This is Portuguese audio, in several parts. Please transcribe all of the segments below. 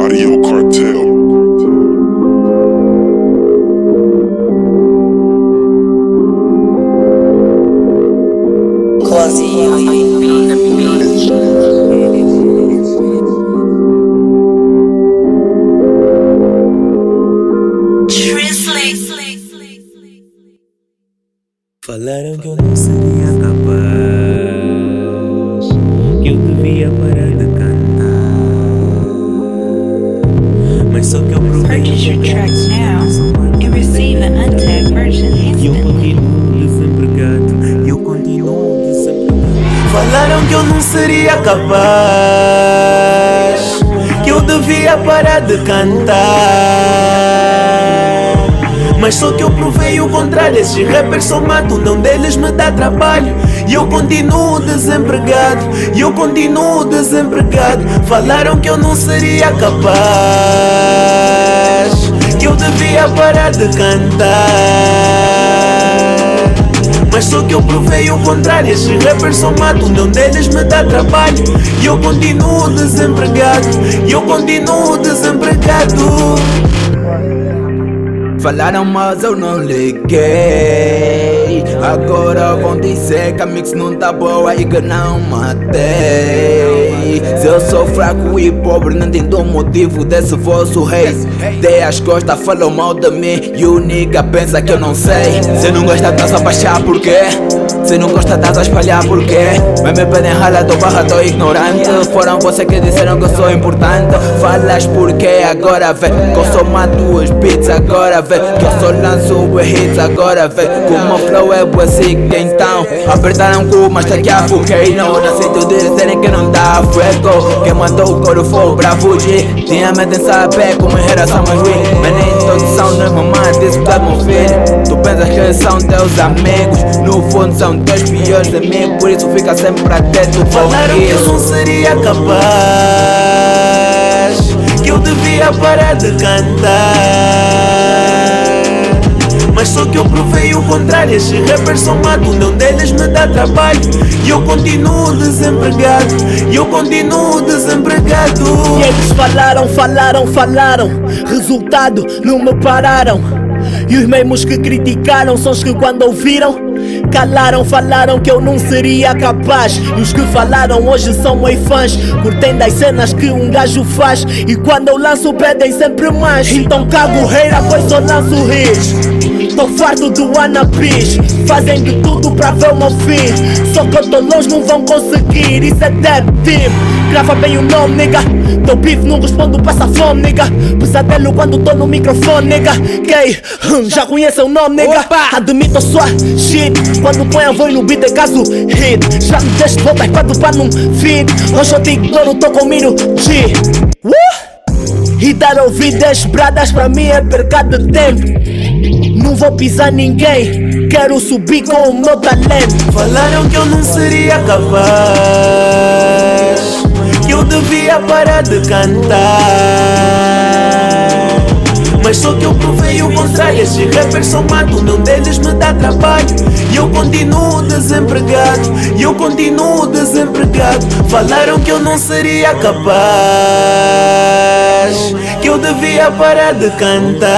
Audio Cartel. Falaram que eu não seria capaz, que eu devia parar Purchase your track now and receive an untagged version eu instantly. Falaram que eu não seria capaz, que eu devia parar de cantar. Mas só que eu provei o contrário, esses rappers só matam, nenhum deles me dá trabalho. E eu continuo desempregado, e eu continuo desempregado. Falaram que eu não seria capaz, eu devia parar de cantar. Mas só que eu provei o contrário Esses rappers só matam, nenhum deles me dá trabalho E eu continuo desempregado E eu continuo desempregado Falaram, mas eu não liguei. Agora vão dizer que a mix não tá boa e que não matei. Se eu sou fraco e pobre, não entendo o motivo desse vosso rei. Dei as costas, falam mal de mim e o nigga pensa que eu não sei. Se não gosta, tá a baixar por quê? Se não gosta, tá a espalhar por quê? Mas me pedem rala, tô barra, tô ignorante. Foram vocês que disseram que eu sou importante. Falas porque agora vê. Que eu só mato os beats, agora vê. Que eu só lanço hits, agora vê. Que o meu flow é bué sick, então. Apertaram cu, mas tá aqui a foquei. Não aceito dizerem que não dá fuego. Quem mandou o coro foi o bravo G. Tinha medo em saber como era só mais ruim. Todos são nem mamãe, disse que é meu filho. Tu pensas que são teus amigos. No fundo são teus piores amigos. Por isso fica sempre atento com Falaram que eu isso. não seria capaz Que eu devia parar de cantar Mas só que eu provei o contrário Esses rappers só matam, nenhum deles me dá trabalho E eu continuo desempregado E eu continuo desempregado E eles falaram, falaram, falaram. Resultado, não me pararam. E os mesmos que criticaram são os que quando ouviram. Calaram, falaram que eu não seria capaz. E os que falaram hoje são meus fãs. Curtem das cenas que um gajo faz. E quando eu lanço, pedem sempre mais. Então cago reira, pois só lanço hits. Tô farto do wannabes Fazem de tudo pra ver o meu fim. Só que eu tô longe, não vão conseguir Isso é dead team Grava bem o nome, nigga. Teu bife não respondo, passa fome, nigga. Pesadelo quando tô no microfone, nigga. Gay, hum, já conhece o nome, nigga. Admito sua shit. Quando põe a voz no beat é caso hit. Já me deixo voltar quando pra num feed. Hoje eu te ignoro, tô com miro G. Uh! E dar ouvidas bradas pra mim é perca de tempo. Não vou pisar ninguém, quero subir com o meu talento. Falaram que eu não seria capaz Que eu devia parar de cantar. Mas só que eu provei o contrário Esses rappers só matam, nenhum deles me dá trabalho. E eu continuo desempregado E eu continuo desempregado. Falaram que eu não seria capaz Que eu devia parar de cantar.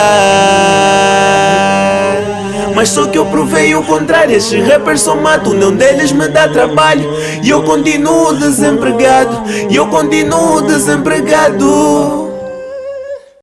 Mas só que eu provei o contrário Esses rappers só matam, nenhum deles me dá trabalho. E eu continuo desempregado E eu continuo desempregado